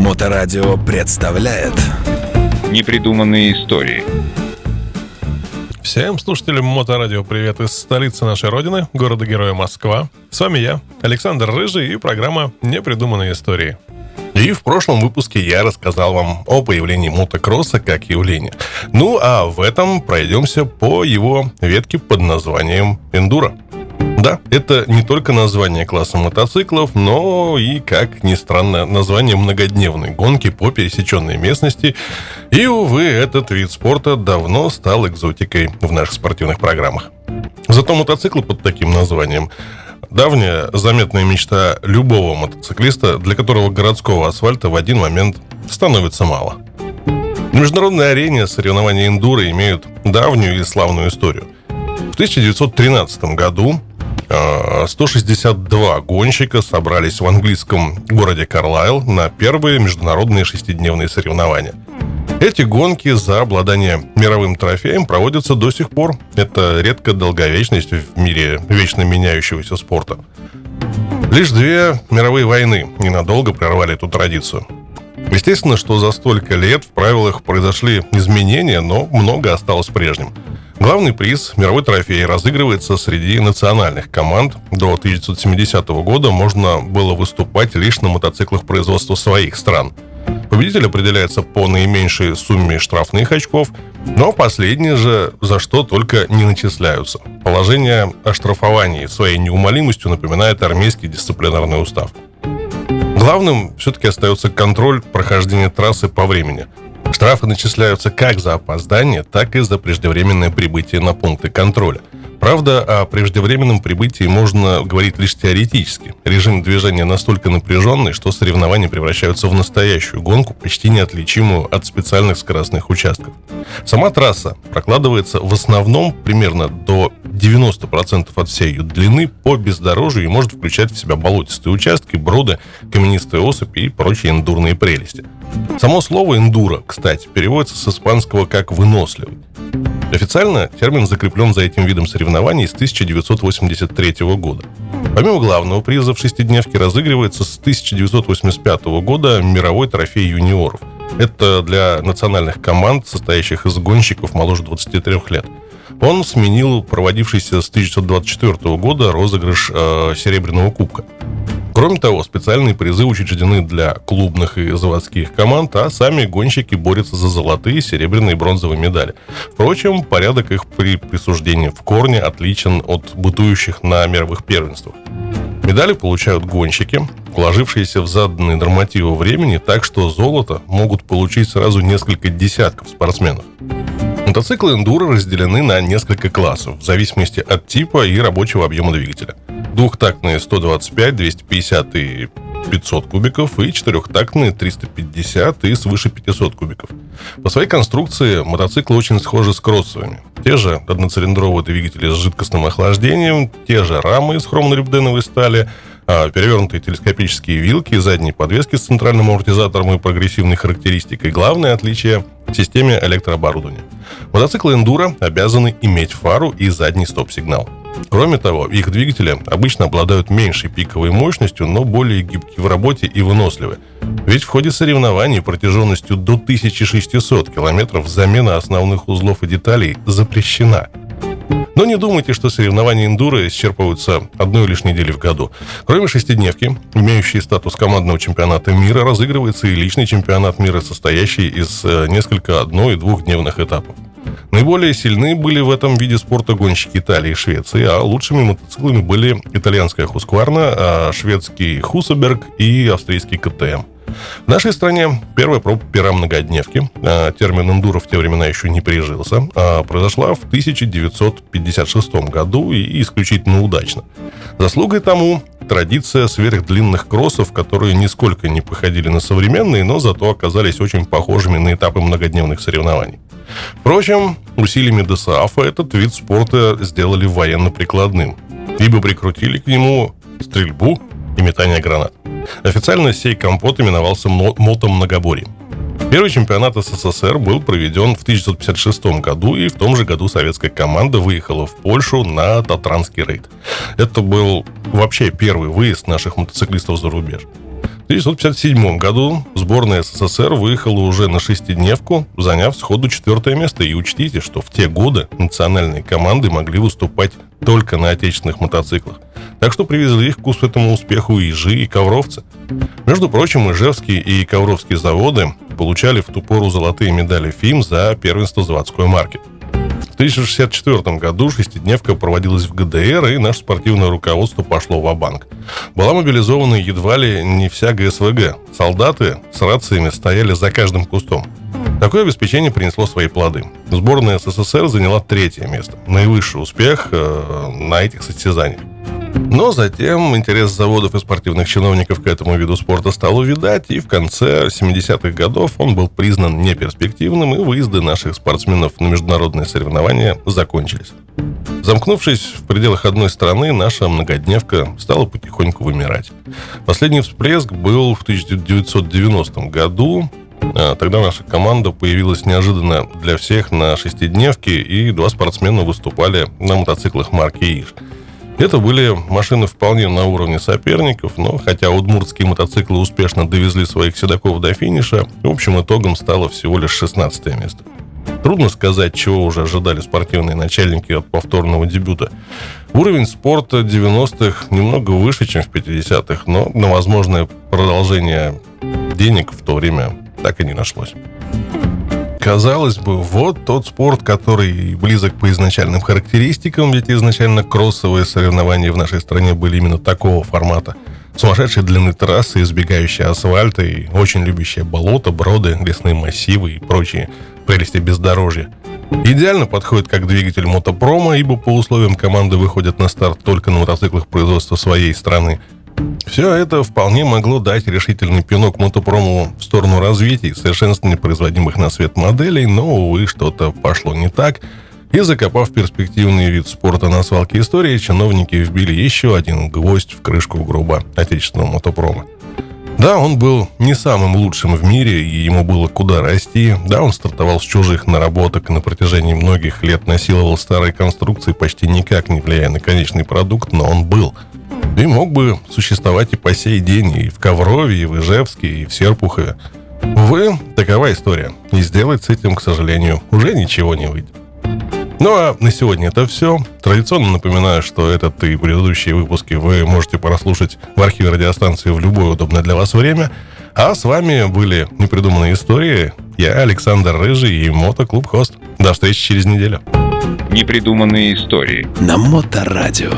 Моторадио представляет Непридуманные истории Всем слушателям Моторадио привет из столицы нашей родины, города-героя Москва. С вами я, Александр Рыжий и программа «Непридуманные истории». И в прошлом выпуске я рассказал вам о появлении мотокросса как явления. Ну а в этом пройдемся по его ветке под названием «Эндуро». Да, это не только название класса мотоциклов, но и, как ни странно, название многодневной гонки по пересеченной местности. И, увы, этот вид спорта давно стал экзотикой в наших спортивных программах. Зато мотоциклы под таким названием давняя заметная мечта любого мотоциклиста, для которого городского асфальта в один момент становится мало. На международной арене соревнования эндуро имеют давнюю и славную историю. В 1913 году 162 гонщика собрались в английском городе Карлайл на первые международные шестидневные соревнования. Эти гонки за обладание мировым трофеем проводятся до сих пор. Это редкая долговечность в мире вечно меняющегося спорта. Лишь две мировые войны ненадолго прервали эту традицию. Естественно, что за столько лет в правилах произошли изменения, но много осталось прежним – Главный приз, мировой трофей, разыгрывается среди национальных команд. До 1970 года можно было выступать лишь на мотоциклах производства своих стран. Победитель определяется по наименьшей сумме штрафных очков, но последние же за что только не начисляются. Положение о штрафовании своей неумолимостью напоминает армейский дисциплинарный устав. Главным все-таки остается контроль прохождения трассы по времени – Штрафы начисляются как за опоздание, так и за преждевременное прибытие на пункты контроля. Правда, о преждевременном прибытии можно говорить лишь теоретически. Режим движения настолько напряженный, что соревнования превращаются в настоящую гонку, почти неотличимую от специальных скоростных участков. Сама трасса прокладывается в основном примерно до 90% от всей ее длины по бездорожью и может включать в себя болотистые участки, броды, каменистые осыпи и прочие эндурные прелести. Само слово «эндуро», кстати, переводится с испанского как «выносливый». Официально термин закреплен за этим видом соревнований с 1983 года. Помимо главного приза в шестидневке разыгрывается с 1985 года мировой трофей юниоров. Это для национальных команд, состоящих из гонщиков моложе 23 лет. Он сменил проводившийся с 1924 года розыгрыш э, Серебряного кубка. Кроме того, специальные призы учреждены для клубных и заводских команд, а сами гонщики борются за золотые, серебряные и бронзовые медали. Впрочем, порядок их при присуждении в корне отличен от бытующих на мировых первенствах. Медали получают гонщики, вложившиеся в заданные нормативы времени, так что золото могут получить сразу несколько десятков спортсменов. Мотоциклы эндуро разделены на несколько классов, в зависимости от типа и рабочего объема двигателя. Двухтактные 125, 250 и 500 кубиков и четырехтактные 350 и свыше 500 кубиков. По своей конструкции мотоциклы очень схожи с кроссовыми. Те же одноцилиндровые двигатели с жидкостным охлаждением, те же рамы из хроморебденовой стали, а перевернутые телескопические вилки, задние подвески с центральным амортизатором и прогрессивной характеристикой. Главное отличие в системе электрооборудования. Мотоциклы Enduro обязаны иметь фару и задний стоп-сигнал. Кроме того, их двигатели обычно обладают меньшей пиковой мощностью, но более гибкие в работе и выносливы. Ведь в ходе соревнований протяженностью до 1600 километров замена основных узлов и деталей запрещена. Но не думайте, что соревнования эндуро исчерпываются одной лишь недели в году. Кроме шестидневки, имеющей статус командного чемпионата мира, разыгрывается и личный чемпионат мира, состоящий из э, несколько одно- и двухдневных этапов. Наиболее сильны были в этом виде спорта гонщики Италии и Швеции, а лучшими мотоциклами были итальянская Хускварна, а шведский Хусаберг и австрийский КТМ. В нашей стране первая проба пера многодневки, а термин эндуро в те времена еще не прижился, а произошла в 1956 году и исключительно удачно. Заслугой тому традиция сверхдлинных кроссов, которые нисколько не походили на современные, но зато оказались очень похожими на этапы многодневных соревнований. Впрочем, усилиями ДСАФа этот вид спорта сделали военно-прикладным, ибо прикрутили к нему стрельбу и метание гранат. Официально сей компот именовался мотом многоборьем. Первый чемпионат СССР был проведен в 1956 году, и в том же году советская команда выехала в Польшу на Татранский рейд. Это был вообще первый выезд наших мотоциклистов за рубеж. 1957 году сборная СССР выехала уже на шестидневку, заняв сходу четвертое место. И учтите, что в те годы национальные команды могли выступать только на отечественных мотоциклах. Так что привезли их к этому успеху Ижи, и Ковровцы. Между прочим, Ижевские и Ковровские заводы получали в ту пору золотые медали ФИМ за первенство заводской марки. В 1964 году шестидневка проводилась в ГДР, и наше спортивное руководство пошло в банк Была мобилизована едва ли не вся ГСВГ. Солдаты с рациями стояли за каждым кустом. Такое обеспечение принесло свои плоды. Сборная СССР заняла третье место. Наивысший успех э, на этих состязаниях. Но затем интерес заводов и спортивных чиновников к этому виду спорта стал увидать, и в конце 70-х годов он был признан неперспективным, и выезды наших спортсменов на международные соревнования закончились. Замкнувшись в пределах одной страны, наша многодневка стала потихоньку вымирать. Последний всплеск был в 1990 году. А, тогда наша команда появилась неожиданно для всех на шестидневке, и два спортсмена выступали на мотоциклах марки «Иж». Это были машины вполне на уровне соперников, но хотя удмуртские мотоциклы успешно довезли своих седаков до финиша, общим итогом стало всего лишь 16 место. Трудно сказать, чего уже ожидали спортивные начальники от повторного дебюта. Уровень спорта 90-х немного выше, чем в 50-х, но на возможное продолжение денег в то время так и не нашлось. Казалось бы, вот тот спорт, который близок по изначальным характеристикам, ведь изначально кроссовые соревнования в нашей стране были именно такого формата. Сумасшедшие длины трассы, избегающие асфальта и очень любящие болота, броды, лесные массивы и прочие прелести бездорожья. Идеально подходит как двигатель мотопрома, ибо по условиям команды выходят на старт только на мотоциклах производства своей страны – все это вполне могло дать решительный пинок мотопрому в сторону развития и совершенствования производимых на свет моделей, но, увы, что-то пошло не так. И закопав перспективный вид спорта на свалке истории, чиновники вбили еще один гвоздь в крышку гроба отечественного мотопрома. Да, он был не самым лучшим в мире, и ему было куда расти. Да, он стартовал с чужих наработок и на протяжении многих лет насиловал старые конструкции, почти никак не влияя на конечный продукт, но он был – и мог бы существовать и по сей день и в Коврове, и в Ижевске, и в Серпухове. Увы, такова история. И сделать с этим, к сожалению, уже ничего не выйдет. Ну а на сегодня это все. Традиционно напоминаю, что этот и предыдущие выпуски вы можете прослушать в архиве радиостанции в любое удобное для вас время. А с вами были непридуманные истории. Я Александр Рыжий и Мотоклуб Хост. До встречи через неделю. Непридуманные истории. На Моторадио.